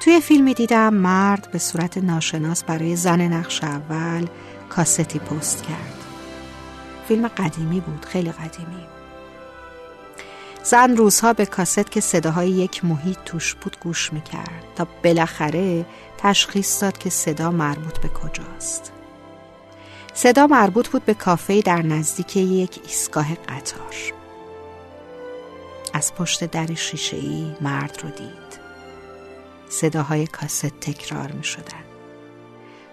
توی فیلمی دیدم مرد به صورت ناشناس برای زن نقش اول کاستی پست کرد. فیلم قدیمی بود خیلی قدیمی. زن روزها به کاست که صداهای یک محیط توش بود گوش می‌کرد تا بالاخره تشخیص داد که صدا مربوط به کجاست. صدا مربوط بود به کافه در نزدیک یک ایستگاه قطار. از پشت در شیشه مرد رو دید. صداهای کاست تکرار می شدن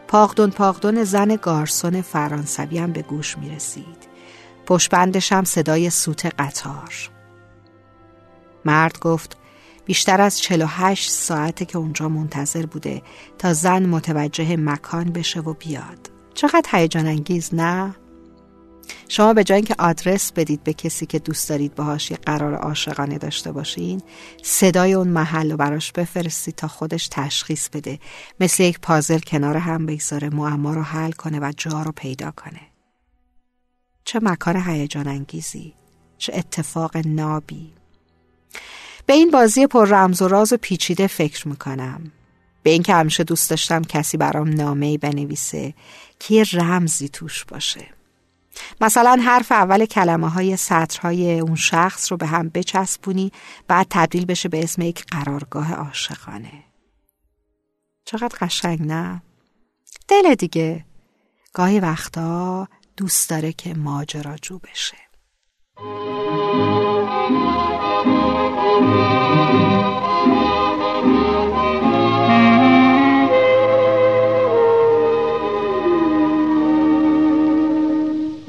پاغدون پاغدون زن گارسون فرانسوی هم به گوش می رسید پشبندش هم صدای سوت قطار. مرد گفت بیشتر از 48 ساعته که اونجا منتظر بوده تا زن متوجه مکان بشه و بیاد. چقدر هیجان انگیز نه؟ شما به جای اینکه آدرس بدید به کسی که دوست دارید باهاش یه قرار عاشقانه داشته باشین صدای اون محل رو براش بفرستید تا خودش تشخیص بده. مثل یک پازل کنار هم بگذاره معما رو حل کنه و جا رو پیدا کنه. چه مکان هیجان انگیزی چه اتفاق نابی. به این بازی پر رمز و راز و پیچیده فکر می‌کنم. به اینکه همیشه دوست داشتم کسی برام نامه بنویسه که یه رمزی توش باشه. مثلا حرف اول کلمه های سطرهای اون شخص رو به هم بچسبونی بعد تبدیل بشه به اسم یک قرارگاه عاشقانه. چقدر قشنگ نه؟ دل دیگه. گاهی وقتا دوست داره که ماجراجو بشه.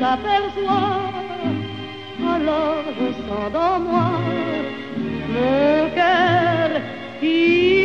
T'aperçois, alors je sens dans moi mon cœur qui.